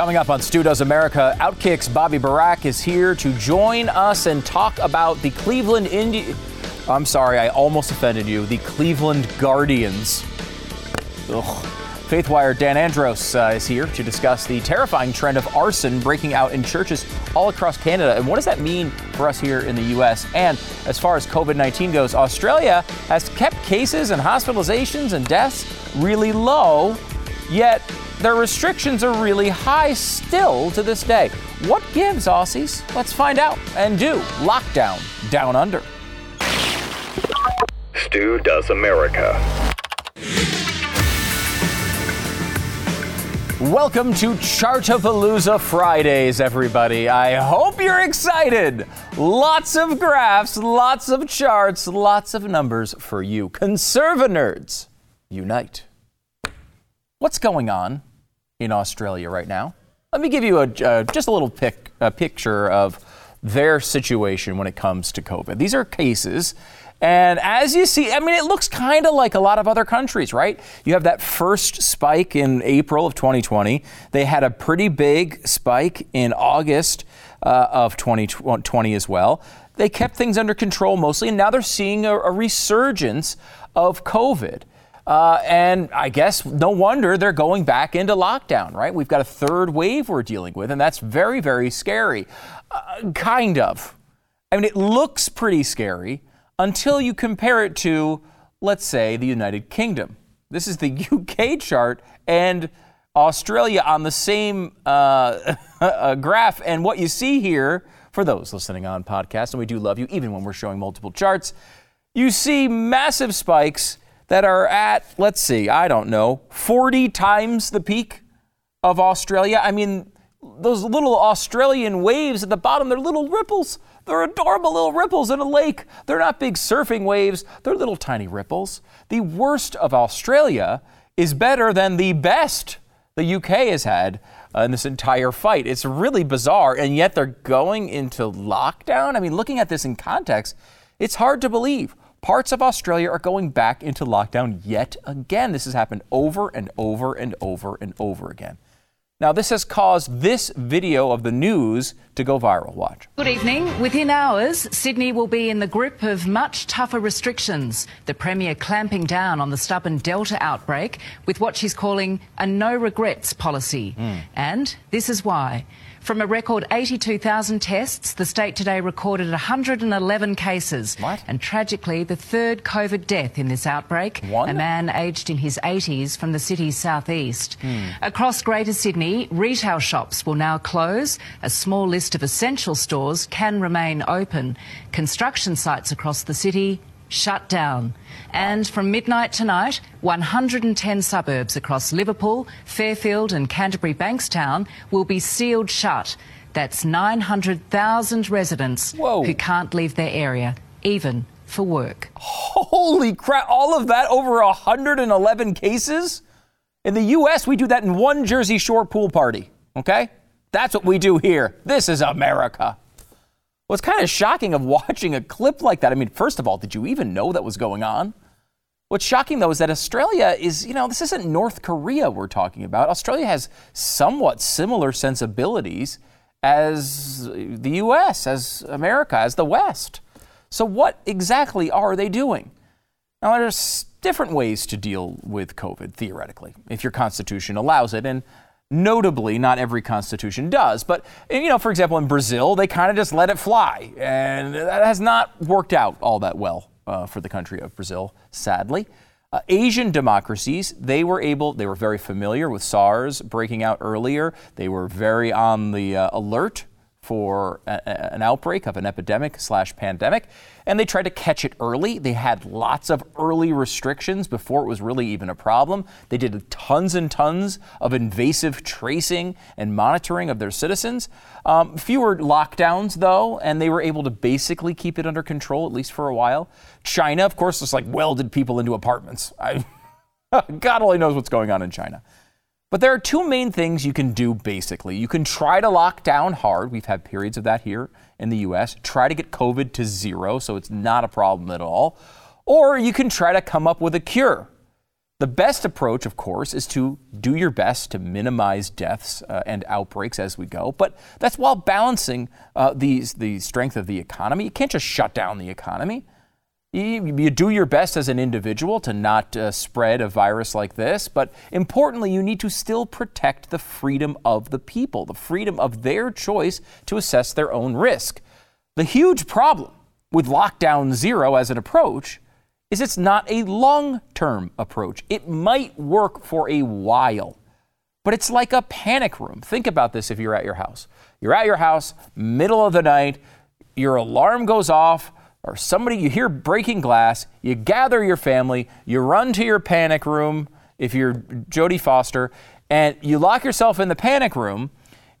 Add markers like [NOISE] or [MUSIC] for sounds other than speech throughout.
Coming up on Stu Does America, Outkick's Bobby Burack is here to join us and talk about the Cleveland Indians. I'm sorry, I almost offended you. The Cleveland Guardians. Ugh. Faithwire Dan Andros uh, is here to discuss the terrifying trend of arson breaking out in churches all across Canada. And what does that mean for us here in the U.S.? And as far as COVID 19 goes, Australia has kept cases and hospitalizations and deaths really low, yet their restrictions are really high still to this day. What gives, Aussies? Let's find out and do lockdown down under. Stu Does America. Welcome to Chartapalooza Fridays, everybody. I hope you're excited. Lots of graphs, lots of charts, lots of numbers for you. Conserva nerds, unite. What's going on in Australia right now? Let me give you a, uh, just a little pic, a picture of their situation when it comes to COVID. These are cases and as you see, I mean, it looks kind of like a lot of other countries, right? You have that first spike in April of 2020. They had a pretty big spike in August uh, of 2020 as well. They kept things under control mostly, and now they're seeing a, a resurgence of COVID. Uh, and I guess no wonder they're going back into lockdown, right? We've got a third wave we're dealing with, and that's very, very scary. Uh, kind of. I mean, it looks pretty scary until you compare it to, let's say, the United Kingdom. This is the [LAUGHS] UK chart and Australia on the same uh, [LAUGHS] uh, graph. And what you see here, for those listening on podcast, and we do love you, even when we're showing multiple charts, you see massive spikes that are at, let's see, I don't know, 40 times the peak of Australia. I mean, those little Australian waves at the bottom, they're little ripples. They're adorable little ripples in a lake. They're not big surfing waves, they're little tiny ripples. The worst of Australia is better than the best the UK has had uh, in this entire fight. It's really bizarre, and yet they're going into lockdown. I mean, looking at this in context, it's hard to believe. Parts of Australia are going back into lockdown yet again. This has happened over and over and over and over again. Now, this has caused this video of the news to go viral. Watch. Good evening. Within hours, Sydney will be in the grip of much tougher restrictions. The Premier clamping down on the stubborn Delta outbreak with what she's calling a no regrets policy. Mm. And this is why. From a record 82,000 tests, the state today recorded 111 cases. What? And tragically, the third COVID death in this outbreak. One? A man aged in his 80s from the city's southeast. Hmm. Across Greater Sydney, retail shops will now close. A small list of essential stores can remain open. Construction sites across the city shut down. And from midnight tonight, 110 suburbs across Liverpool, Fairfield, and Canterbury Bankstown will be sealed shut. That's 900,000 residents Whoa. who can't leave their area, even for work. Holy crap, all of that over 111 cases? In the US, we do that in one Jersey Shore pool party, okay? That's what we do here. This is America. What's kind of shocking of [LAUGHS] watching a clip like that, I mean, first of all, did you even know that was going on? What's shocking though is that Australia is, you know, this isn't North Korea we're talking about. Australia has somewhat similar sensibilities as the US, as America, as the West. So, what exactly are they doing? Now, there's different ways to deal with COVID, theoretically, if your constitution allows it. And Notably, not every constitution does, but you know, for example, in Brazil, they kind of just let it fly, and that has not worked out all that well uh, for the country of Brazil, sadly. Uh, Asian democracies, they were able, they were very familiar with SARS breaking out earlier. They were very on the uh, alert for a, an outbreak of an epidemic slash pandemic, and they tried to catch it early. They had lots of early restrictions before it was really even a problem. They did tons and tons of invasive tracing and monitoring of their citizens. Um, fewer lockdowns, though, and they were able to basically keep it under control, at least for a while. China, of course, just like welded people into apartments. I, [LAUGHS] God only knows what's going on in China. But there are two main things you can do basically. You can try to lock down hard. We've had periods of that here in the US. Try to get COVID to zero so it's not a problem at all. Or you can try to come up with a cure. The best approach, of course, is to do your best to minimize deaths uh, and outbreaks as we go, but that's while balancing uh, the, the strength of the economy. You can't just shut down the economy. You, do your best as an individual to not uh, spread a virus like this, but importantly, you need to still protect the freedom of the people, the freedom of their choice to assess their own risk. The huge problem with lockdown zero as an approach is it's not a long term approach. It might work for a while, but it's like a panic room. Think about this if you're at your house. You're at your house, middle of the night, your alarm goes off, or somebody, you hear breaking glass, you gather your family, you run to your panic room if you're Jodie Foster, and you lock yourself in the panic room,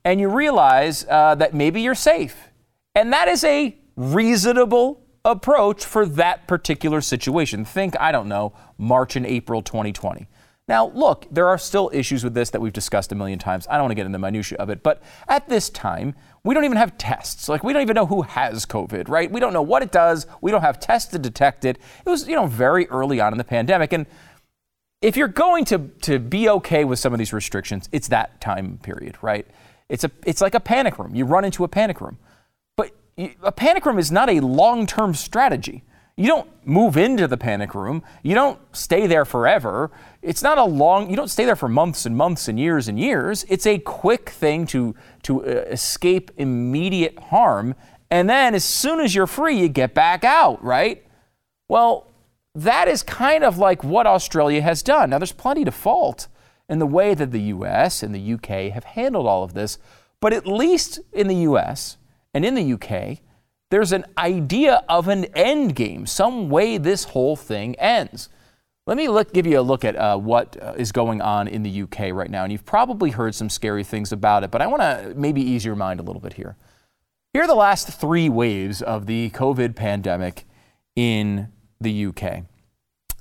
and you realize uh, that maybe you're safe. And that is a reasonable approach for that particular situation. Think, I don't know, March and April 2020. Now, look, there are still issues with this that we've discussed a million times. I don't want to get into the minutiae of it, but at this time, we don't even have tests. Like, we don't even know who has COVID, right? We don't know what it does. We don't have tests to detect it. It was, you know, very early on in the pandemic. And if you're going to, to be okay with some of these restrictions, it's that time period, right? It's, a, it's like a panic room. You run into a panic room But a panic room is not a long term strategy. You don't move into the panic room. You don't stay there forever. It's not a long, you don't stay there for months and months and years and years. It's a quick thing to, to uh, escape immediate harm. And then as soon as you're free, you get back out, right? Well, that is kind of like what Australia has done. Now, there's plenty to fault in the way that the US and the UK have handled all of this, but at least in the US, and in the UK, there's an idea of an end game, some way this whole thing ends. Let me look, give you a look at uh, what uh, is going on in the UK right now. And you've probably heard some scary things about it, but I want to maybe ease your mind a little bit here. Here are the last three waves of the COVID pandemic in the UK.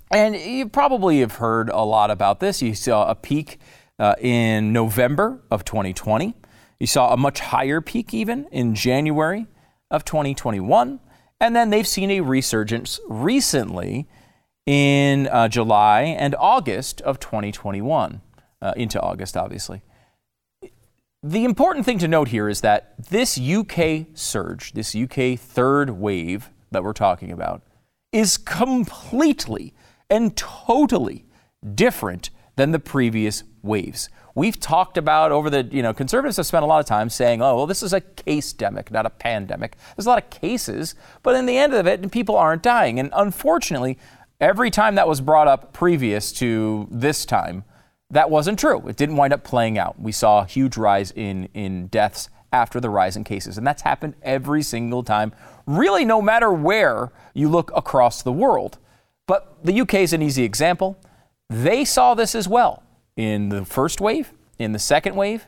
And you probably have heard a lot about this. You saw a peak uh, in November of 2020. You saw a much higher peak even in January of 2021. And then they've seen a resurgence recently in uh, July and August of 2021, uh, into August, obviously. The important thing to note here is that this UK surge, this UK third wave that we're talking about, is completely and totally different than the previous waves. We've talked about over the, you know, conservatives have spent a lot of time saying, oh, well, this is a case demic, not a pandemic. There's a lot of cases, but in the end of it, people aren't dying. And unfortunately, every time that was brought up previous to this time, that wasn't true. It didn't wind up playing out. We saw a huge rise in, in deaths after the rise in cases. And that's happened every single time, really, no matter where you look across the world. But the UK is an easy example. They saw this as well in the first wave, in the second wave,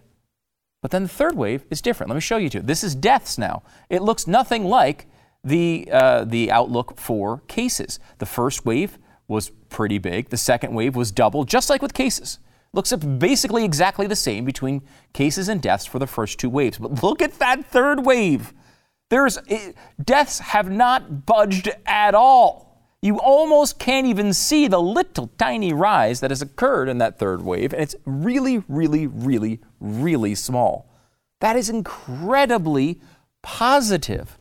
but then the third wave is different. Let me show you two. This is deaths now. It looks nothing like the, uh, the outlook for cases. The first wave was pretty big. The second wave was double, just like with cases. Looks basically exactly the same between cases and deaths for the first two waves. But look at that third wave. There's it, deaths have not budged at all you almost can't even see the little tiny rise that has occurred in that third wave, and it's really, really, really, really small. That is incredibly positive.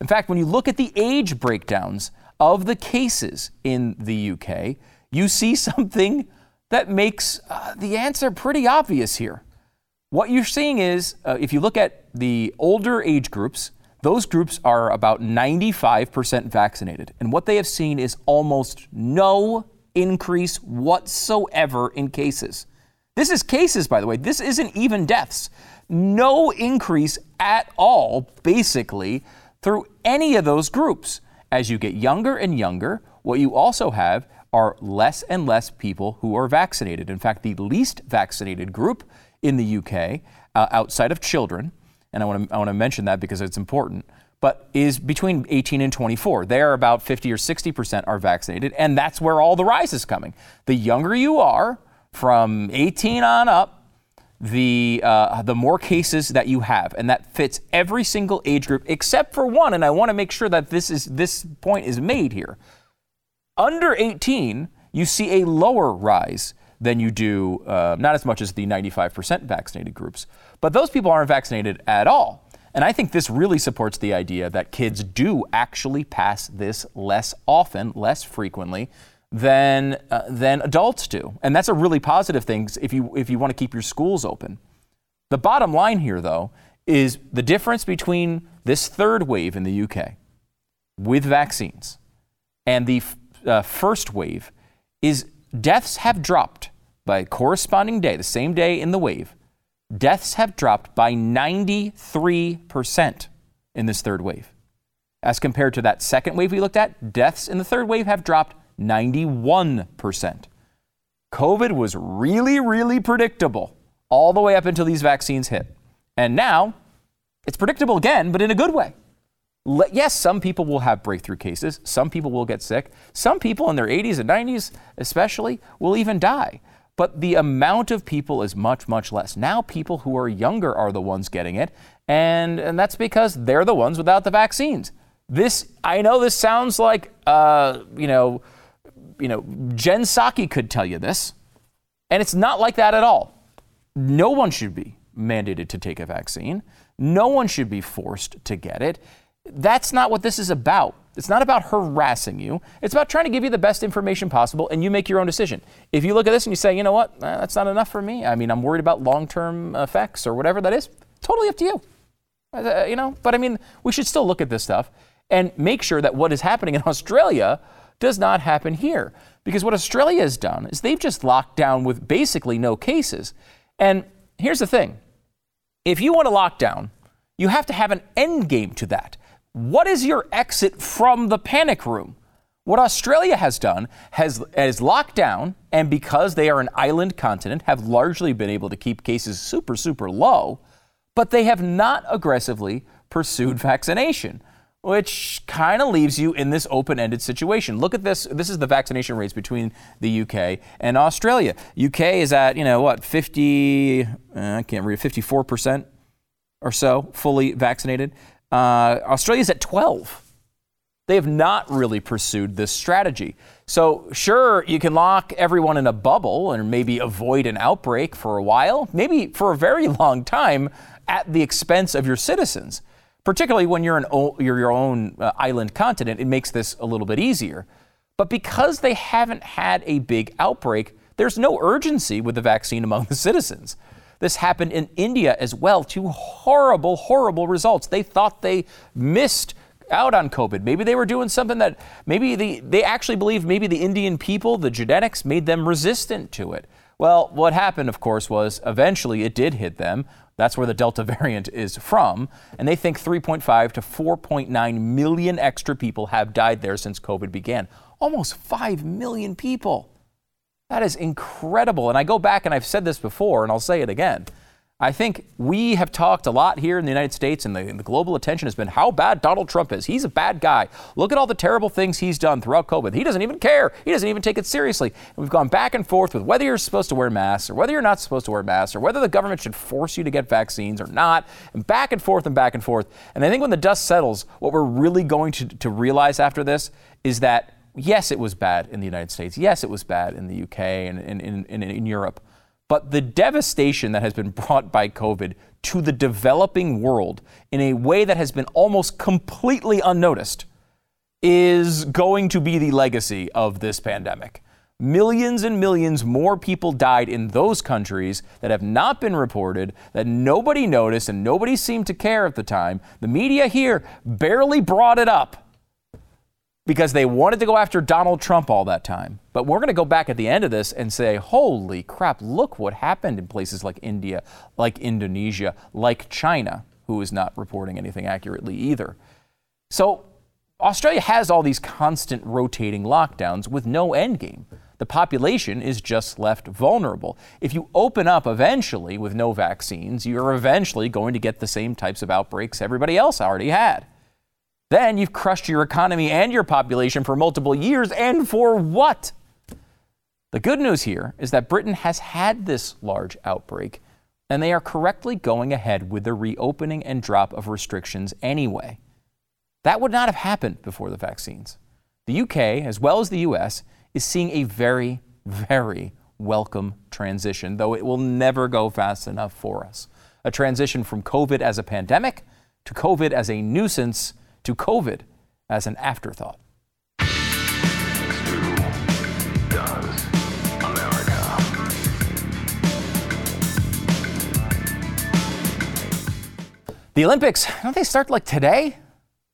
In fact, when you look at the age breakdowns of the cases in the UK, you see [LAUGHS] something that makes uh, the answer pretty obvious here. What you're seeing is, uh, if you look at the older age groups, those groups are about 95% vaccinated. And what they have seen is almost no increase whatsoever in cases. This is cases, by the way. This isn't even deaths. No increase at all, basically, through any of those groups. As you get younger and younger, what you also have are less and less people who are vaccinated. In fact, the least vaccinated group in the UK, uh, outside of children, and I want to I want to mention that because it's important. But is between 18 and 24. They are about 50 or 60 percent are vaccinated, and that's where all the rise is coming. The younger you are, from 18 on up, the uh, the more cases that you have, and that fits every single age group except for one. And I want to make sure that this is this point is made here. Under 18, you see a lower rise than you do, uh, not as much as the 95% vaccinated groups. But those people aren't vaccinated at all. And I think this really supports the idea that kids do actually pass this less often, less frequently than, uh, than adults do. And that's a really positive thing if you, if you want to keep your schools open. The bottom line here, though, is the difference between this third wave in the UK with vaccines and the uh, first wave is deaths have dropped by corresponding day, the same day in the wave. Deaths have dropped by 93% in this third wave. As compared to that second wave we looked at, deaths in the third wave have dropped 91%. COVID was really, really predictable all the way up until these vaccines hit. And now it's predictable again, but in a good way. Yes, some people will have breakthrough cases. Some people will get sick. Some people in their 80s and 90s, especially, will even die. But the amount of people is much, much less. Now, people who are younger are the ones getting it, and, and that's because they're the ones without the vaccines. This, I know this sounds like, uh, you know, you know, Jen Psaki could tell you this, and it's not like that at all. No one should be mandated to take a vaccine. No one should be forced to get it. That's not what this is about. It's not about harassing you. It's about trying to give you the best information possible and you make your own decision. If you look at this and you say, you know what, eh, that's not enough for me. I mean, I'm worried about long term effects or whatever that is, totally up to you. Uh, you know, but I mean, we should still look at this stuff and make sure that what is happening in [LAUGHS] Australia does not happen here. Because what Australia has done is they've just locked down with basically no cases. And here's the thing if you want to lock down, you have to have an end game to that. What is your exit from the panic room? What Australia has done has, has locked down, and because they are an island continent, have largely been able to keep cases super, super low, but they have not aggressively pursued [LAUGHS] vaccination which kind of leaves you in this open ended situation. Look at this. This is the vaccination rates between the UK and Australia. UK is at, you know, what, 50, uh, I can't read, 54% or so fully vaccinated. Uh, Australia is at 12. They have not really pursued this strategy. So, sure, you can lock everyone in a bubble and maybe avoid an outbreak for a while, maybe for a very [LAUGHS] long time at the expense of your citizens particularly when you're, an, you're your own uh, island continent, it makes this a little bit easier. But because they haven't had a big outbreak, there's no urgency with the vaccine among the citizens. This happened in India as well. Two horrible, horrible results. They thought they missed out on COVID. Maybe they were doing something that maybe the, they actually believe maybe the Indian people, the genetics, made them resistant to it. Well, what happened, of course, was eventually it did hit them. That's where the Delta [LAUGHS] variant is from. And they think 3.5 to 4.9 million extra people have died there since COVID began. Almost 5 million people. That is incredible. And I go back and I've said this before, and I'll say it again. I think we have talked a lot here in the United States, and the, and the, global attention has been how bad Donald Trump is. He's a bad guy. Look at all the terrible things he's done throughout COVID. He doesn't even care. He doesn't even take it seriously. And we've gone back and forth with whether you're supposed to wear masks or whether you're not supposed to wear masks or whether the government should force you to get vaccines or not, and back and forth and back and forth. And I think when the dust settles, what we're really going to, to realize after this is that yes, it was bad in the United States. Yes, it was bad in the UK and in, in, in, in Europe. But the devastation that has been brought by COVID to the developing world in a way that has been almost completely unnoticed is going to be the legacy of this pandemic. Millions and millions more people died in those countries that have not been reported, that nobody noticed, and nobody seemed to care at the time. The media here barely brought it up because they wanted to go after Donald Trump all that time. But we're going to go back at the end of this and say, holy crap, look what happened in places like India, like Indonesia, like China, who is not reporting anything accurately either. So Australia has all these constant rotating lockdowns with no end game. The population is just left vulnerable. If you open up eventually with no vaccines, you're eventually going to get the same types of outbreaks everybody else already had. Then you've crushed your economy and your population for multiple years, and for what? The good news here is that Britain has had this large outbreak, and they are correctly going ahead with the reopening and drop of restrictions anyway. That would not have happened before the vaccines. The UK, as well as the US, is seeing a very, very welcome transition, though it will never go fast enough for us. A transition from COVID as a pandemic to COVID as a nuisance to COVID as an afterthought. The Olympics, don't they start like today?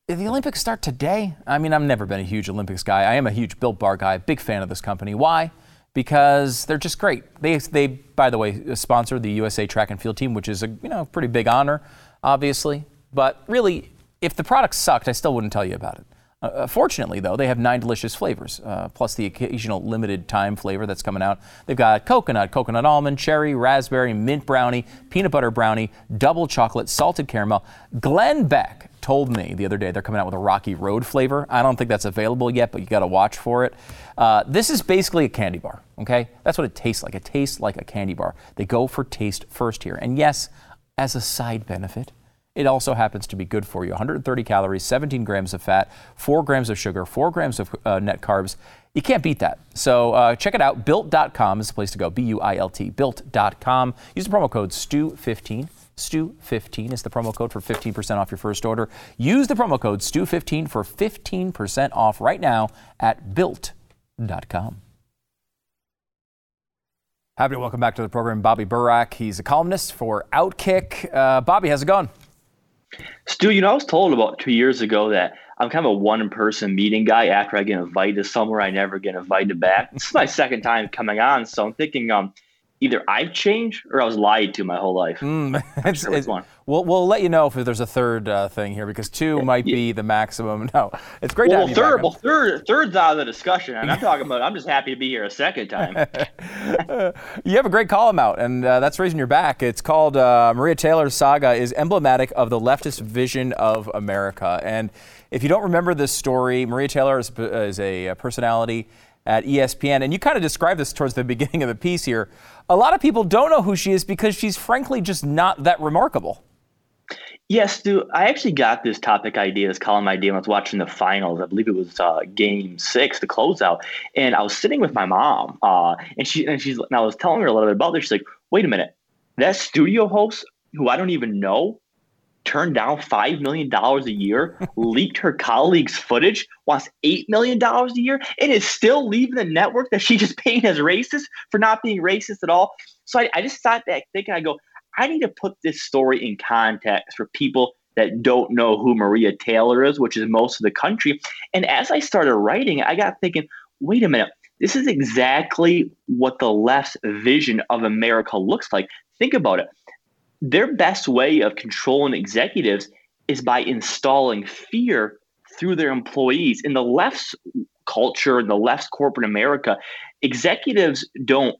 The Olympics start today? I mean, I've never been a huge Olympics guy. I am a huge Built Bar guy, big fan of this company. Why? Because they're just great. They, they, by the way, sponsor the USA track and field team, which is a you know pretty big honor, obviously. But really, if the product sucked, I still wouldn't tell you about it. Uh, uh, fortunately, though, they have nine delicious flavors, uh, plus the occasional limited time flavor that's coming out. They've got coconut, coconut almond, cherry, raspberry, mint brownie, peanut butter brownie, double chocolate, salted caramel. Glenn Beck told me the other day they're coming out with a Rocky Road flavor. I don't think that's available yet, but you got to watch for it. Uh, this is basically a candy bar, okay? That's what it tastes like. It tastes like a candy bar. They go for taste first here. And yes, as a side benefit, it also happens to be good for you. 130 calories, 17 grams of fat, 4 grams of sugar, 4 grams of uh, net carbs. You can't beat that. So uh, check it out. Built.com is the place to go. B U I L T. Built.com. Use the promo code STU15. STU15 is the promo code for 15% off your first order. Use the promo code STU15 for 15% off right now at Built.com. Happy to welcome back to the program Bobby Burack. He's a columnist for Outkick. Uh, Bobby, how's it going? Stu, you know, I was told about two years ago that I'm kind of a one person meeting guy. After I get invited somewhere, I never get invited back. This is my second time coming on, so I'm thinking um, either I've changed or I was lied to my whole life. [LAUGHS] Mm, it's, sure it's, we'll, we'll let you know if there's a third uh, thing here because two might yeah. be the maximum. [LAUGHS] No, it's great well, to have third, you Well, third, third's out of the discussion, and I'm [LAUGHS] talking about. I'm just happy to be here a second time. you have a great column out, and uh, that's raising your back. It's called uh, Maria Taylor's saga is emblematic of the leftist vision of America. And if you don't remember this story, Maria Taylor is, is a personality at ESPN, and you kind of described this towards the beginning of the piece here a lot of people don't know who she is because she's frankly just not that remarkable. Yes, Stu. I actually got this topic idea, this column idea, when I was watching the finals. I believe it was uh, Game Six, the closeout, and I was sitting with my mom, uh, and she and she's and I was telling her a little bit about this. She's like, "Wait a minute, that studio host who I don't even know turned down $5 million a year, [LAUGHS] leaked her colleagues' footage, wants $8 million a year, and is still leaving the network that she just painted as racist for not being racist at all. So I, I just sat there thinking, I go, I need to put this story in context for people that don't know who Maria Taylor is, which is most of the country. And as I started writing, I got thinking, wait a minute, this is exactly what the left's vision of America looks like. Think about it their best way of controlling executives is by installing fear through their employees. In the left's culture, in the left's corporate America, executives don't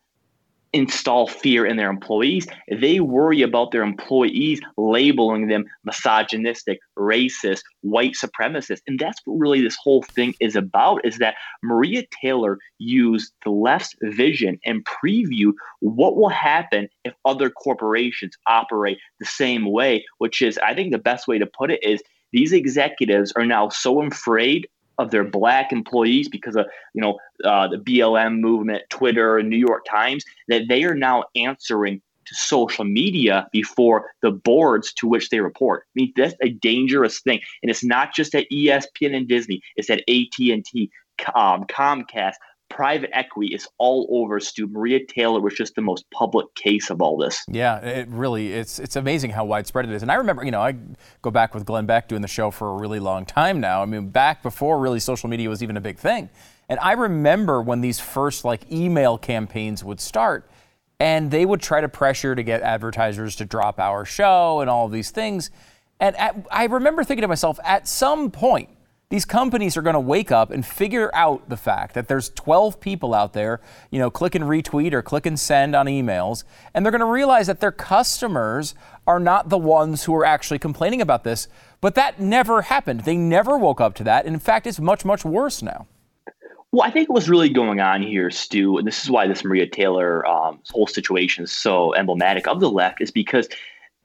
install fear in their employees. They worry about their employees labeling them misogynistic, racist, white supremacist. And that's what really this whole thing is about is that Maria Taylor used the left's vision and preview what will happen if other corporations operate the same way, which is I think the best way to put it is these executives are now so afraid of their black employees because of you know uh, the BLM movement, Twitter, and New York Times that they are now answering to social media before the boards to which they report. I mean that's a dangerous thing, and it's not just at ESPN and Disney; it's at AT and T, um, Comcast, private equity is all over Stu. Maria Taylor was just the most public case of all this. Yeah, it really it's it's amazing how widespread it is. And I remember, you know, I go back with Glenn Beck doing the show for a really long time now. I mean, back before really social media was even a big thing. And I remember when these first like email campaigns would start and they would try to pressure to get advertisers to drop our show and all of these things. And at, I remember thinking to myself, at some point, these companies are going to wake up and figure out the fact that there's 12 people out there, you know, click and retweet or click and send on emails, and they're going to realize that their customers are not the ones who are actually complaining about this. But that never happened. They never woke up to that. And in fact, it's much, much worse now. Well, I think what's really going on here, Stu, and this is why this Maria Taylor um, whole situation is so emblematic of the left, is because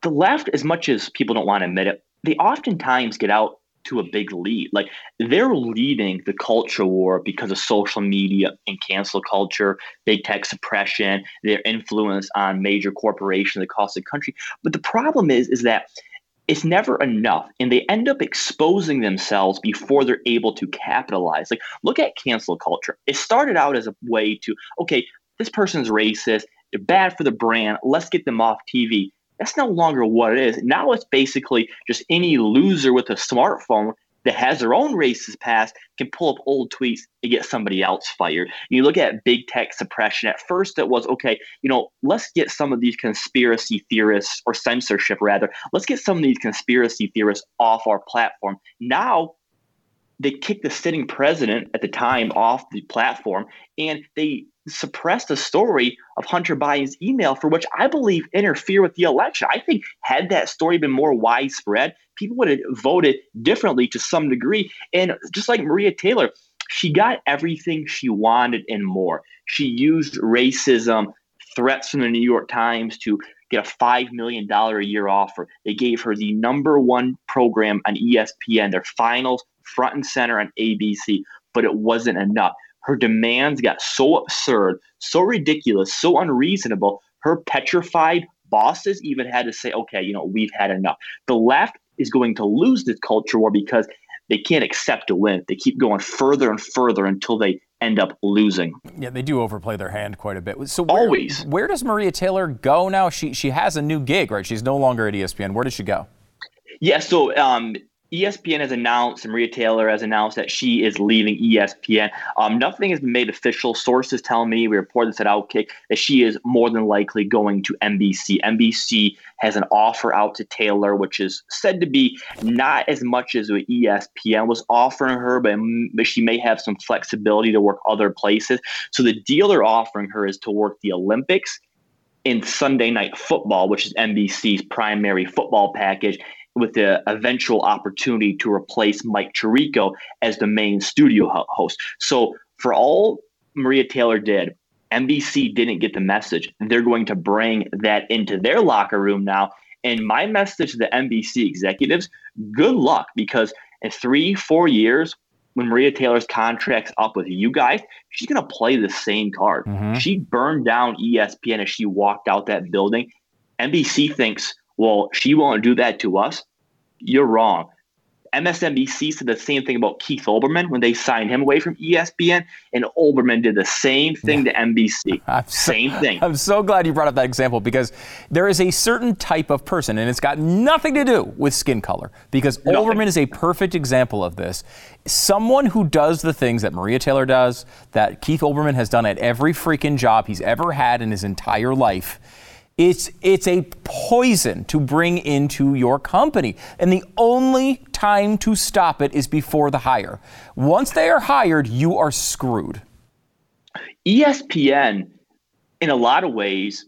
the left, as much as people don't want to admit it, they oftentimes get out to a big lead. Like they're leading the culture war because of social media and cancel culture, big tech suppression, their influence on major corporations across the country. But the problem is, is that it's never enough and they end up exposing themselves before they're able to capitalize like look at cancel culture it started out as a way to okay this person's racist they're bad for the brand let's get them off tv that's no longer what it is. Now it's basically just any loser with a smartphone that has their own racist past can pull up old tweets and get somebody else fired. You look at big tech suppression. At first, it was okay, you know, let's get some of these conspiracy theorists or censorship rather, let's get some of these conspiracy theorists off our platform. Now, they kicked the sitting president at the time off the platform and they suppressed a story of Hunter Biden's email for which I believe interfere with the election. I think had that story been more widespread, people would have voted differently to some degree. And just like Maria Taylor, she got everything she wanted and more. She used racism, threats from the New York Times to get a $5 million a year offer. They gave her the number one program on ESPN, their finals front and center on ABC, but it wasn't enough. Her demands got so absurd, so ridiculous, so unreasonable. Her petrified bosses even had to say, okay, you know, we've had enough. The left is going to lose this culture war because they can't accept a win. They keep going further and further until they end up losing. Yeah, they do overplay their hand quite a bit. So where, always, where does Maria Taylor go now? She she has a new gig, right? She's no longer at ESPN. Where does she go? Yeah, so um, ESPN has announced, and Maria Taylor has announced that she is leaving ESPN. Um, nothing has been made official. Sources tell me, we reported this at Outkick, that she is more than likely going to NBC. NBC has an offer out to Taylor, which is said to be not as much as what ESPN was offering her, but, but she may have some flexibility to work other places. So the deal they're offering her is to work the Olympics in Sunday Night Football, which is NBC's primary football package, with the eventual opportunity to replace Mike Tirico as the main studio host. So for all Maria Taylor did, NBC didn't get the message. They're going to bring that into their locker room now. And my message to the NBC executives good luck because in three, four years, when Maria Taylor's contract's up with you guys, she's going to play the same card. Mm-hmm. She burned down ESPN as she walked out that building. NBC thinks, well, she won't do that to us you're wrong. MSNBC said the same thing about Keith Olbermann when they signed him away from ESPN, and Olbermann did the same thing yeah. to NBC. [LAUGHS] So, same thing. I'm so glad you brought up that example because there is a certain type of person, and it's got nothing to do with skin color, because nothing. Olbermann is a perfect example of this. Someone who does the things that Maria Taylor does, that Keith Olbermann has done at every freaking job he's ever had in his entire life it's, it's a poison to bring into your company. And the only time to stop it is before the hire. Once they are hired, you are screwed. ESPN, in a lot of ways,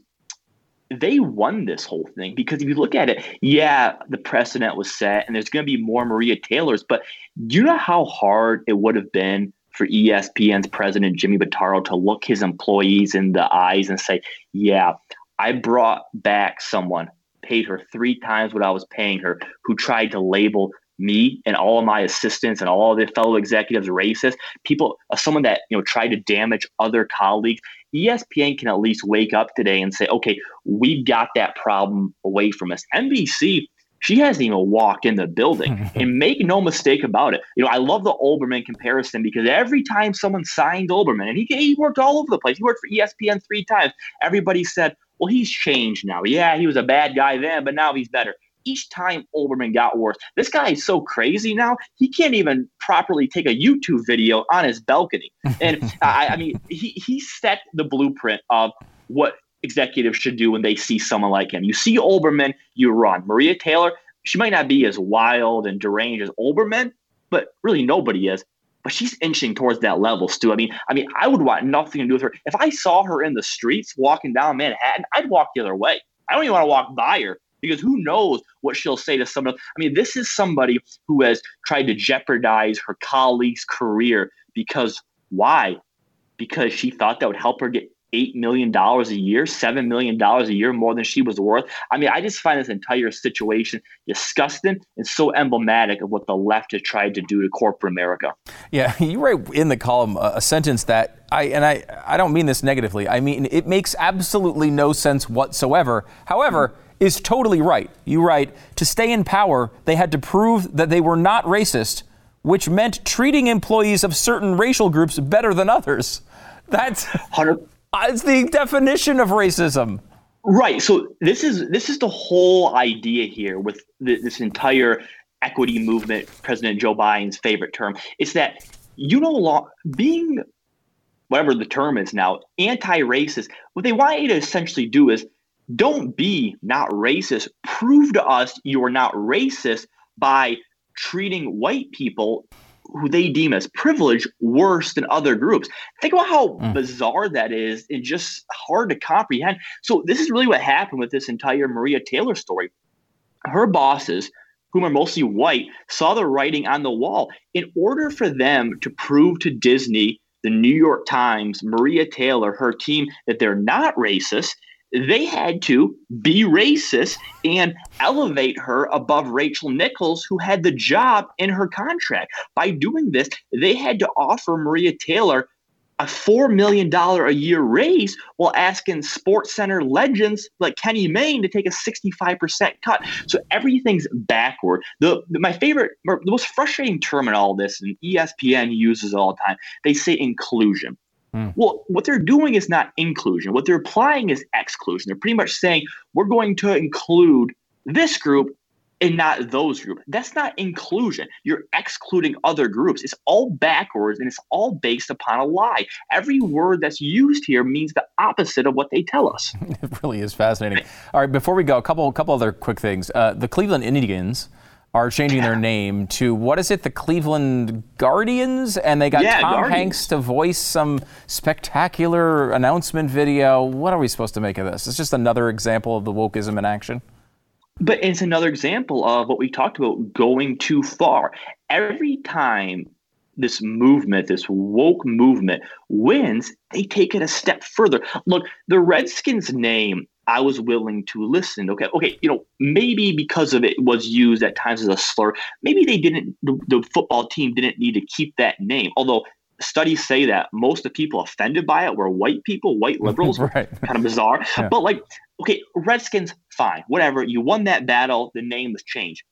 they won this whole thing because if you look at it, yeah, the precedent was set and there's going to be more Maria Taylors, but do you know how hard it would have been for ESPN's president, Jimmy Pitaro, to look his employees in the eyes and say, yeah, I brought back someone, paid her three times what I was paying her, who tried to label me and all of my assistants and all of the fellow executives racist. People, uh, someone that you know tried to damage other colleagues. ESPN can at least wake up today and say, okay, we've got that problem away from us. NBC she hasn't even walked in the building. [LAUGHS] and make no mistake about it. You know, I love the Olbermann comparison because every time someone signed Olbermann, and he, he worked all over the place, he worked for ESPN three times, everybody said, well, he's changed now. Yeah, he was a bad guy then, but now he's better. Each time Olbermann got worse. This guy is so crazy now, he can't even properly take a YouTube video on his balcony. And [LAUGHS] I, I mean, he, he set the blueprint of what executives should do when they see someone like him. You see Olbermann, you run. Maria Taylor, she might not be as wild and deranged as Olbermann, but really nobody is but she's inching towards that level, Stu. I mean, I mean, I would want nothing to do with her. If I saw her in the streets walking down Manhattan, I'd walk the other way. I don't even want to walk by her because who knows what she'll say to someone. I mean, this is somebody who has tried to jeopardize her colleague's career because why? Because she thought that would help her get eight million dollars a year, seven million dollars a year more than she was worth. I mean, I just find this entire situation disgusting and so emblematic of what the left has tried to do to corporate America. Yeah, [LAUGHS] you write in the column a sentence that I and I I don't mean this negatively. I mean it makes absolutely no sense whatsoever. However, is totally right. You write to stay in power, they had to prove that they were not racist, which meant treating employees of certain racial groups better than others. [LAUGHS] That's 100 uh, Uh, it's the definition of racism. Right. So this is this is the whole idea here with this entire equity movement, President Joe Biden's favorite term. It's that you know longer being whatever the term is now, anti-racist. What they want you to essentially do is don't be not racist. Prove to us you are not racist by treating white people who they deem as privileged worse than other groups. Think about how mm. bizarre that is and just hard to comprehend. So, this is really what happened with this entire Maria Taylor story. Her bosses, whom are mostly white, saw the writing on the wall. In order for them to prove to Disney, the New York Times, Maria Taylor, her team, that they're not racist, they had to be racist and elevate her above Rachel Nichols, who had the job in her contract. By doing this, they had to offer Maria Taylor a $4 million a year raise while asking Sports Center legends like Kenny Mayne to take a 65% cut. So everything's backward. The, My favorite, the most frustrating term in all this, and ESPN uses all the time, they say inclusion. Mm. Well, what they're doing is not inclusion. What they're applying is exclusion. They're pretty much saying we're going to include this group and not those groups. That's not inclusion. You're excluding other groups. It's all backwards and it's all based upon a lie. Every word that's used here means the opposite of what they tell us. [LAUGHS] it really is fascinating. All right, before we go, a couple, a couple other quick things. Uh, the Cleveland Indians are changing their name to what is it, the Cleveland Guardians? And they got yeah, Tom Guardians. Hanks to voice some spectacular announcement video. What are we supposed to make of this? It's just another example of the wokeism in action. But it's another example of what we talked about going too far. Every time this movement, this woke movement wins, they take it a step further. Look, the Redskins name I was willing to listen. Okay, okay, you know, maybe because of it was used at times as a slur. Maybe they didn't. The, the football team didn't need to keep that name. Although studies say that most of the people offended by it were white people, white [LAUGHS] liberals. right. Kind of bizarre. Yeah. But like, okay, Redskins, fine, whatever. You won that battle. The name was changed.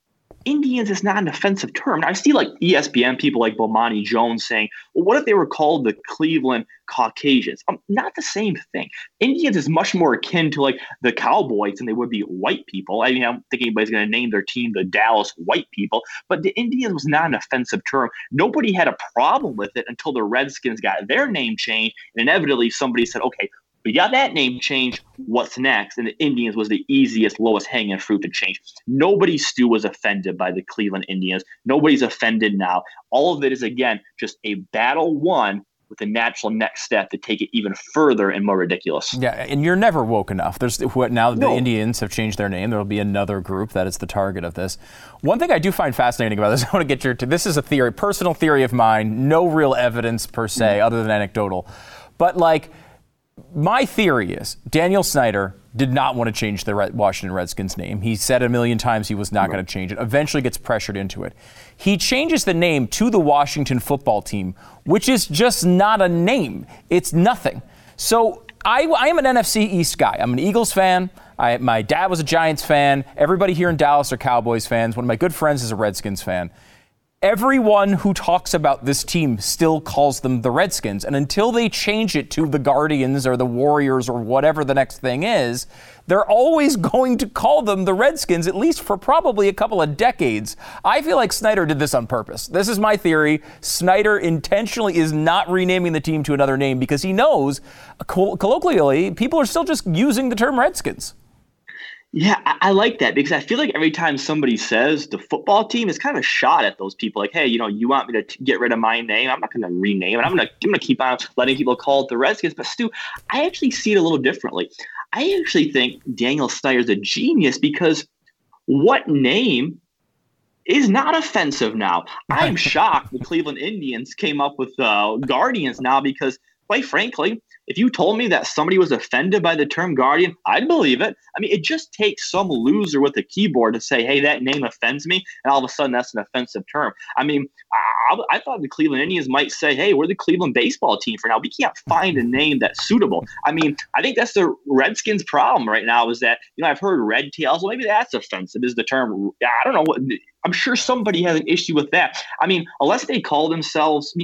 Indians is not an offensive term. I see like ESPN people like Bomani Jones saying, well, what if they were called the Cleveland Caucasians? Um, not the same thing. Indians is much more akin to like the Cowboys than they would be white people. I mean, I don't think anybody's going to name their team the Dallas White People, but the Indians was not an offensive term. Nobody had a problem with it until the Redskins got their name changed. And inevitably, somebody said, okay, we got that name change. What's next? And the Indians was the easiest, lowest hanging fruit to change. Nobody, Stu, was offended by the Cleveland Indians. Nobody's offended now. All of it is, again, just a battle won with a natural next step to take it even further and more ridiculous. Yeah, and you're never woke enough. There's what now that no. the Indians have changed their name, there will be another group that is the target of this. One thing I do find fascinating about this, [LAUGHS] I want to get your. To this is a theory, personal theory of mine, no real evidence per se, mm-hmm. other than anecdotal, but like my theory is Daniel Snyder did not want to change the Washington Redskins name. He said a million times he was not going to change it. Eventually gets pressured into it. He changes the name to the Washington football team, which is just not a name. It's nothing. So I, I am an NFC East guy. I'm an Eagles fan. I, my dad was a Giants fan. Everybody here in Dallas are Cowboys fans. One of my good friends is a Redskins fan everyone who talks about this team still calls them the Redskins. And until they change it to the Guardians or the Warriors or whatever the next thing is, they're always [LAUGHS] going to call them the Redskins, at least for probably a couple of decades. I feel like Snyder did this on purpose. This is my theory. Snyder intentionally is not renaming the team to another name because he knows, colloquially, people are still just using the term Redskins. Yeah, I, I, like that because I feel like every time somebody says the football team is kind of a shot at those people. Like, hey, you know, you want me to t- get rid of my name? I'm not going to rename it. I'm going to I'm going to keep on letting people call it the Redskins. But Stu, I actually see it a little differently. I actually think Daniel Snyder's a genius because what name is not offensive now? I'm [LAUGHS] shocked the Cleveland Indians came up with uh, Guardians now because quite frankly, if you told me that somebody was offended by the term guardian, I'd believe it. I mean, it just takes some loser with a keyboard to say, hey, that name offends me. And all of a sudden, that's an offensive term. I mean, I, I thought the Cleveland Indians might say, hey, we're the Cleveland baseball team for now. We can't find a name that's suitable. I mean, I think that's the Redskins' problem right now is that, you know, I've heard red tails. Well, maybe that's offensive, is the term. I don't know what. I'm sure somebody has an issue with that. I mean, unless they call themselves,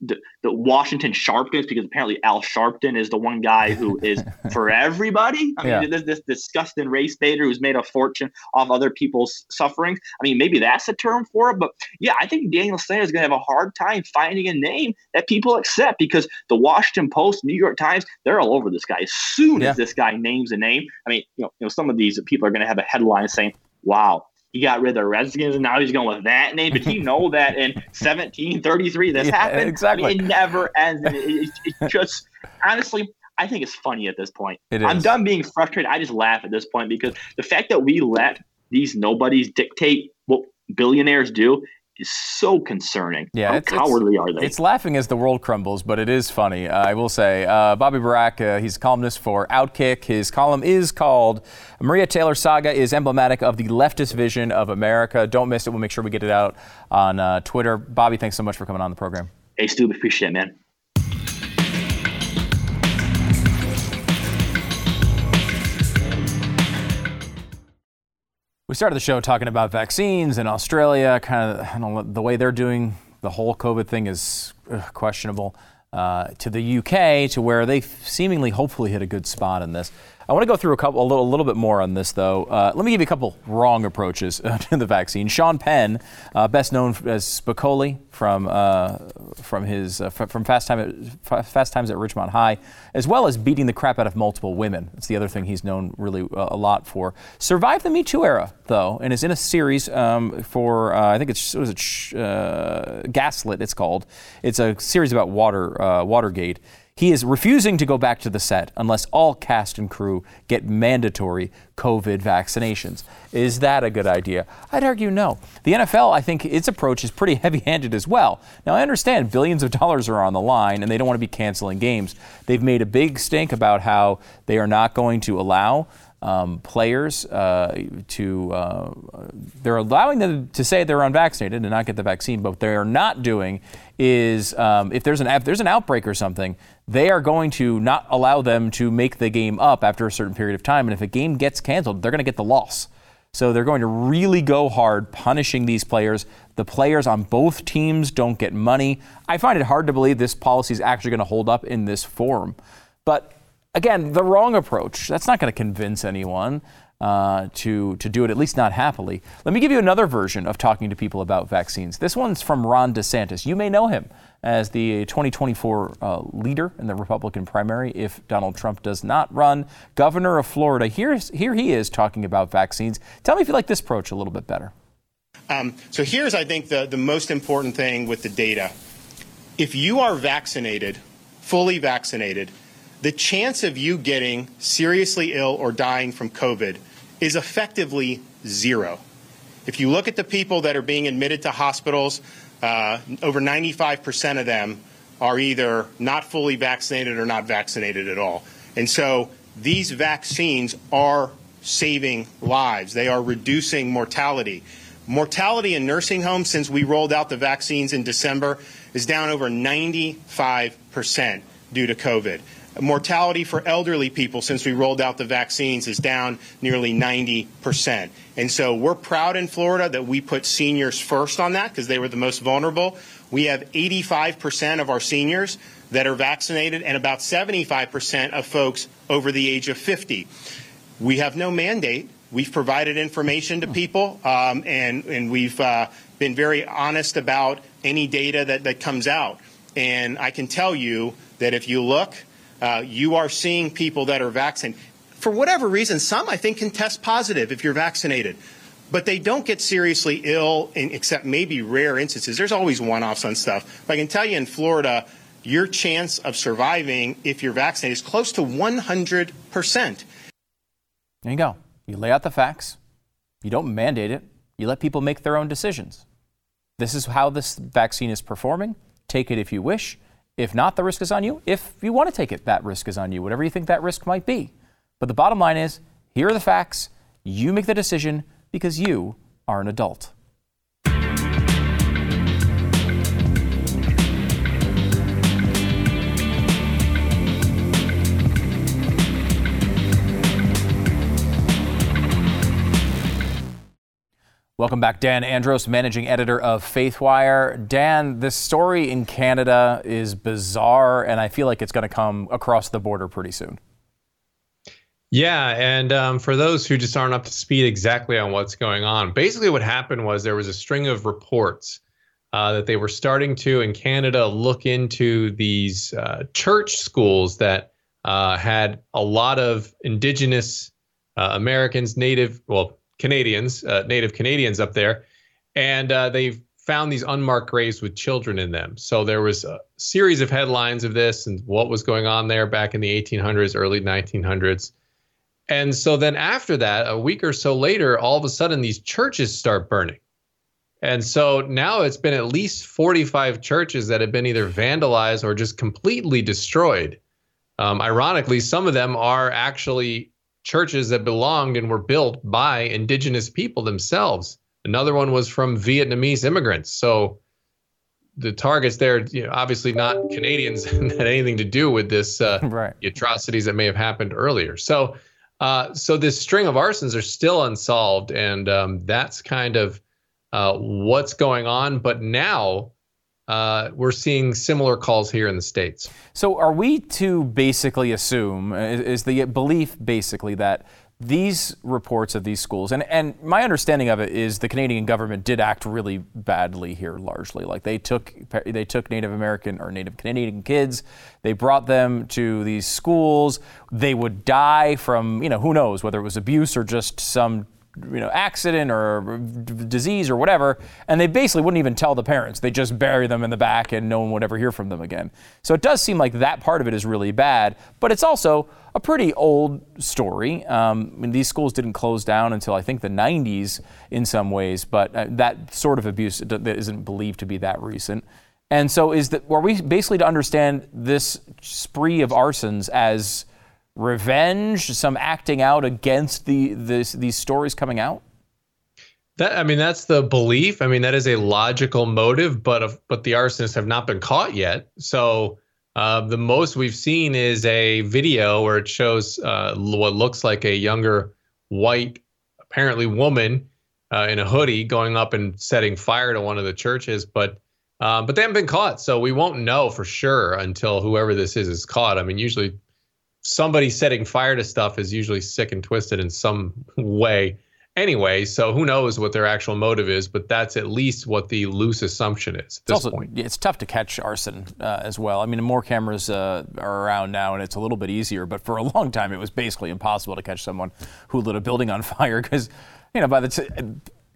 the, the Washington Sharptons because apparently Al Sharpton is the one guy who is [LAUGHS] for everybody. I mean, yeah. this, this disgusting race baiter who's made a fortune off other people's suffering. I mean, maybe that's a term for it, but yeah, I think Daniel Snyder is going to have a hard time finding a name that people accept because the Washington Post, New York Times, they're all over this guy. As soon yeah. as this guy names a name, I mean, you know, you know, some of these people are going to have a headline saying, "Wow, he got rid of the Redskins and now he's going with that name. But he know that in 1733 this [LAUGHS] yeah, happened. Exactly. I mean, it never ends. It, it, it, just honestly, I think it's funny at this point. I'm done being frustrated. I just laugh at this point because the fact that we let these nobodies dictate what billionaires do is so concerning. Yeah, How it's, cowardly it's, are they? It's laughing as the world crumbles, but it is funny. Uh, I will say, uh, Bobby Burack, uh, he's a columnist for Outkick. His column is called "Maria Taylor Saga is emblematic of the leftist vision of America." Don't miss it. We'll make sure we get it out on uh, Twitter. Bobby, thanks so much for coming on the program. Hey, Stu, appreciate it, man. We started the show talking about vaccines in Australia, kind of know, the way they're doing the whole COVID thing is ugh, questionable. Uh, to the UK, to where they seemingly, hopefully, hit a good spot in this. I want to go through a couple, a little, a little bit more on this, though. Uh, let me give you a couple wrong approaches uh, [LAUGHS] to the vaccine. Sean Penn, uh, best known as Spicoli from uh, from his uh, from Fast, Time at, Fast Times at Ridgemont High, as well as beating the crap out of multiple women. That's the other thing he's known really uh, a lot for. Survived the Me Too era, though, and is in a series um, for I think it's was it Gaslit. It's called. It's a series about water Watergate. He is refusing to go back to the set unless all cast and crew get mandatory COVID vaccinations. Is that a good idea? I'd argue no. The NFL, I think its approach is pretty [LAUGHS] heavy handed as well. Now, I understand billions of dollars are on the line and they don't want to be canceling games. They've made a big stink about how they are not going to allow um, players uh, to uh, they're allowing them to say they're unvaccinated and not get the vaccine, but what they are not doing is um, if there's an if there's an outbreak or something, they are going to not allow them to make the game up after a certain period of time, and if a game gets canceled, they're going to get the loss. So they're going to really go hard punishing these players. The players on both teams don't get money. I find it hard to believe this policy is actually going to hold up in this form. But again, the wrong approach. That's not going to convince anyone uh, to, to do it, at least not happily. Let me give you another version of talking to people about vaccines. This one's from Ron DeSantis. You may know him as the 2024 uh, leader in the Republican primary if Donald Trump does not run. Governor of Florida, here's, here he is talking about vaccines. Tell me if you like this approach a little bit better. Um, so here's, I think, the, the most important thing with the data. If you are vaccinated, fully vaccinated, the chance of you getting seriously ill or dying from COVID is effectively zero. If you look at the people that are being admitted to hospitals, uh, over 95% of them are either not fully vaccinated or not vaccinated at all. And so these vaccines are saving lives. They are reducing mortality. Mortality in nursing homes since we rolled out the vaccines in December is down over 95% due to COVID. Mortality for elderly people since we rolled out the vaccines is down nearly 90%. And so we're proud in Florida that we put seniors first on that because they were the most vulnerable. We have 85% of our seniors that are vaccinated and about 75% of folks over the age of 50. We have no mandate. We've provided information to people um, and, and we've uh, been very honest about any data that, that comes out. And I can tell you that if you look, uh, you are seeing people that are vaccinated. For whatever reason, some I think can test positive if you're vaccinated, but they don't get seriously ill, in, except maybe rare instances. There's always one-offs on stuff. But I can tell you in Florida, your chance of surviving if you're vaccinated is close to 100%. There you go. You lay out the facts. You don't mandate it. You let people make their own decisions. This is how this vaccine is performing. Take it if you wish If not, the risk is on you. If you want to take it, that risk is on you, whatever you think that risk might be. But the bottom line is here are the facts. You make the decision because you are an adult. Welcome back, Dan Andros, managing editor of FaithWire. Dan, this story in Canada is bizarre, and I feel like it's going to come across the border pretty soon. Yeah, and um, for those who just aren't up to speed exactly on what's going on, basically what happened was there was a string of reports uh, that they were starting to in Canada look into these uh, church schools that uh, had a lot of Indigenous uh, Americans, Native, well, Canadians, uh, Native Canadians up there, and uh, they found these unmarked graves with children in them. So there was a series of headlines of this and what was going on there back in the 1800s, early 1900s. And so then after that, a week or so later, all of a sudden these churches start burning. And so now it's been at least 45 churches that have been either vandalized or just completely destroyed. Um, ironically, some of them are actually churches that belonged and were built by indigenous people themselves. Another one was from Vietnamese immigrants. So the targets there, you know, obviously not Canadians [LAUGHS] had anything to do with this uh, [LAUGHS] right. atrocities that may have happened earlier. So, uh, so this string of arsons are still unsolved, and um, that's kind of uh, what's going on. But now uh, we're seeing similar calls here in the states. So, are we to basically assume is, is the belief basically that these reports of these schools, and, and my understanding of it is the Canadian government did act really badly here, largely. Like they took they took Native American or Native Canadian kids, they brought them to these schools. They would die from you know who knows whether it was abuse or just some you know accident or disease or whatever and they basically wouldn't even tell the parents. They just bury them in the back and no one would ever hear from them again. So it does seem like that part of it is really bad but it's also a pretty old story. Um, I mean, these schools didn't close down until i think the 90s in some ways but uh, that sort of abuse isn't believed to be that recent. And so is that are we basically to understand this spree of arsons as revenge, some acting out against the these stories coming out? That I mean, that's the belief. I mean, that is a logical motive, but but the arsonists have not been caught yet. So uh, the most we've seen is a video where it shows uh, what looks like a younger white, apparently woman, uh, in a hoodie going up and setting fire to one of the churches. But uh, but they haven't been caught, so we won't know for sure until whoever this is is caught. I mean, usually somebody setting fire to stuff is usually sick and twisted in some way anyway. So who knows what their actual motive is, but that's at least what the loose assumption is at this it's also, point. It's tough to catch arson uh, as well. I mean, more cameras uh, are around now, and it's a little bit easier. But for a [LAUGHS] long time, it was basically impossible to catch someone who lit a building on [LAUGHS] fire because, you know, by the t-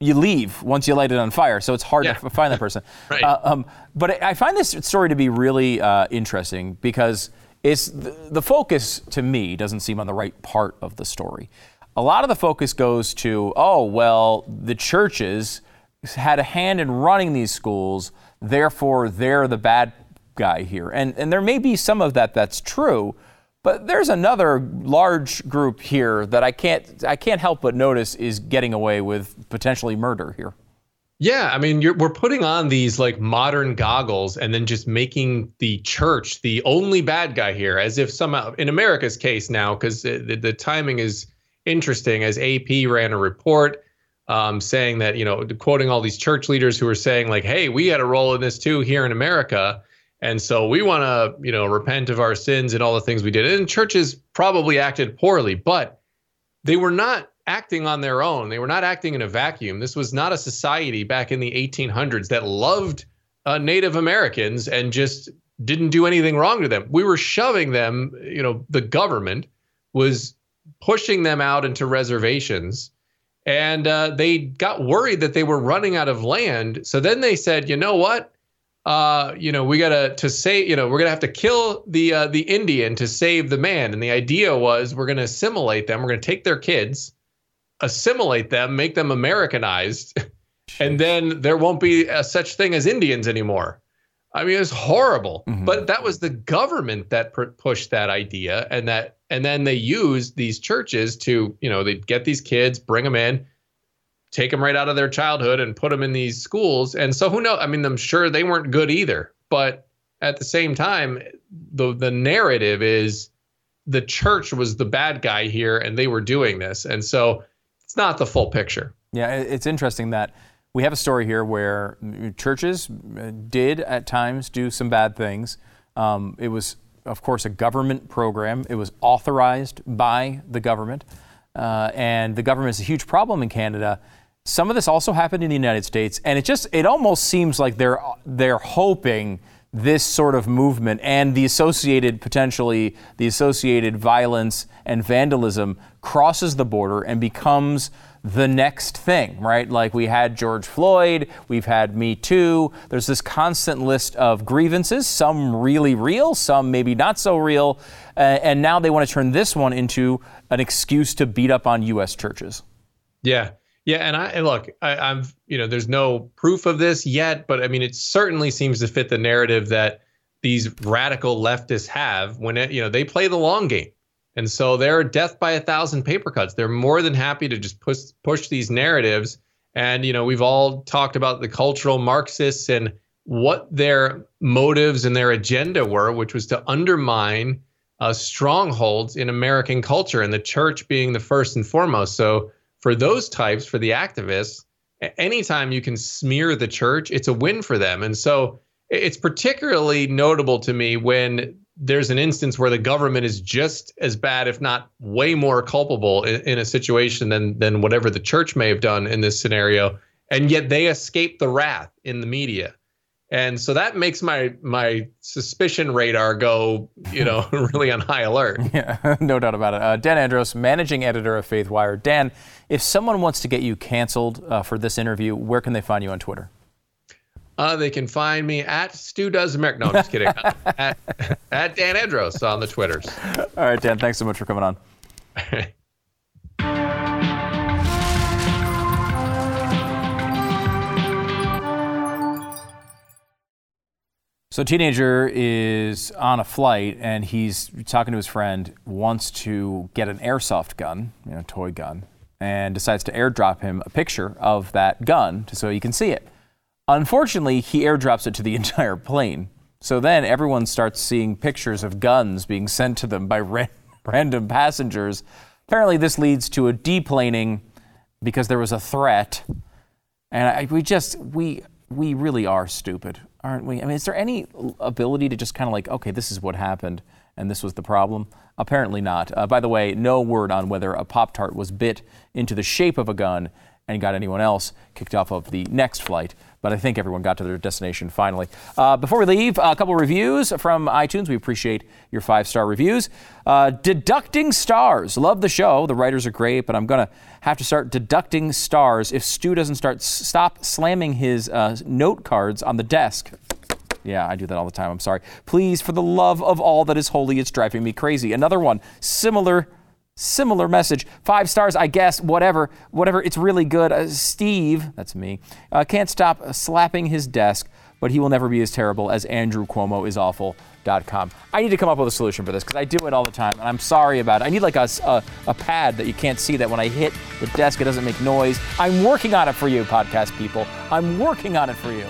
you leave once you light it on fire, so it's hard yeah. to find that person. [LAUGHS] right. Uh, um, but I find this story to be really uh, interesting because it's the, the focus to me doesn't seem on the right part of the story. A lot of the focus goes to, oh, well, the churches had a hand in running these schools, therefore they're the bad guy here. And, and there may be some of that that's true, but there's another large group here that I can't, I can't help but notice is getting away with potentially murder here. Yeah, I mean, we're putting on these like modern goggles and then just making the church the only bad guy here, as if somehow, in America's case now, because the, the, timing is interesting, as AP ran a report um, saying that, you know, quoting all these church leaders who are saying, like, hey, we had a role in this too here in America. And so we want to, you know, repent of our sins and all the things we did. And churches probably acted poorly, but they were not acting on their own. They were not acting in a vacuum. This was not a society back in the 1800s that loved uh, Native Americans and just didn't do anything wrong to them. We were shoving them, you know, the government was pushing them out into reservations. And uh, they got worried that they were running out of land. So then they said, you know what? Uh, you know, we gotta to say, you know, we're gonna have to kill the uh, the Indian to save the man. And the idea was we're gonna assimilate them. We're gonna take their kids, assimilate them, make them Americanized, [LAUGHS] and then there won't be a such thing as Indians anymore. I mean, it was horrible. Mm-hmm. But that was the government that pushed that idea, and that and then they used these churches to, you know, they get these kids, bring them in, take them right out of their childhood, and put them in these schools. And so who knows? I mean, I'm sure they weren't good either. But at the same time, the the narrative is the church was the bad guy here, and they were doing this, and so it's not the full picture. Yeah, it's interesting that we have a story here where churches uh, did at times do some bad things. Um, it was, of course, a government program. It was authorized by the government, uh, and the government is a huge problem in Canada. Some of this also happened in the United States, and it just it almost seems like they're they're hoping this sort of movement and the associated potentially the associated violence and vandalism crosses the border and becomes the next thing, right? Like we had George Floyd, we've had Me Too. There's this constant list of grievances, some really real, some maybe not so real. Uh, and now they want to turn this one into an excuse to beat up on U.S. churches. Yeah. Yeah, and I and look, I, I'm, you know, there's no proof of this yet, but I mean, it certainly seems to fit the narrative that these radical leftists have when it, you know they play the long game, and so they're death by a thousand paper cuts. They're more than happy to just push push these narratives, and you know, we've all talked about the cultural Marxists and what their motives and their agenda were, which was to undermine uh, strongholds in American culture, and the church being the first and foremost. So for those types, for the activists, anytime you can smear the church, it's a win for them. And so it's particularly notable to me when there's an instance where the government is just as bad, if not way more culpable in, in, a situation than than whatever the church may have done in this scenario, and yet they escape the wrath in the media and so that makes my my suspicion radar go you know [LAUGHS] really on high alert [LAUGHS] yeah [LAUGHS] no doubt about it uh, dan andros managing editor of faithwire dan if someone wants to get you canceled uh, for this interview where can they find you on twitter uh, they can find me at Stu Does America. No, I'm just kidding. at, at Dan Andros on the Twitters. All right, Dan, thanks so much for coming on. So, a teenager is on a flight and he's talking to his friend, wants to get an airsoft gun, you know, toy gun, and decides to airdrop him a picture of that gun so he can see it. Unfortunately, he airdrops it to the [LAUGHS] entire plane. So then everyone starts seeing pictures of guns being sent to them by [LAUGHS] ra- random passengers. Apparently, this leads to a deplaning because there was a threat. And I, we just, we, we really are stupid aren't we? I mean, is there any ability to just kind of like, okay, this is what happened and this was the problem? Apparently not. Uh, by the way, no word on whether a Pop Tart was bit into the shape of a gun and got anyone else kicked off of the next flight. But I think everyone got to their destination finally. Uh, before we leave, a couple reviews from iTunes. We appreciate your five star reviews. Uh, deducting stars. Love the show. The writers are great, but I'm going to have to start deducting stars if Stu doesn't start stop slamming his uh, note cards on the desk. Yeah, I do that all the time. I'm sorry. Please, for the love of all that is holy, it's driving me crazy. Another one, similar Similar message. Five stars, I guess, whatever. Whatever, it's really good. Uh, Steve, that's me, uh, can't stop slapping his desk, but he will never be as terrible as Andrew Cuomo is. I need to come up with a solution for this because I do it all the time, and I'm sorry about it. I need like a, a, a pad that you can't see that when I hit the desk, it doesn't make noise. I'm working on it for you, podcast people. I'm working on it for you.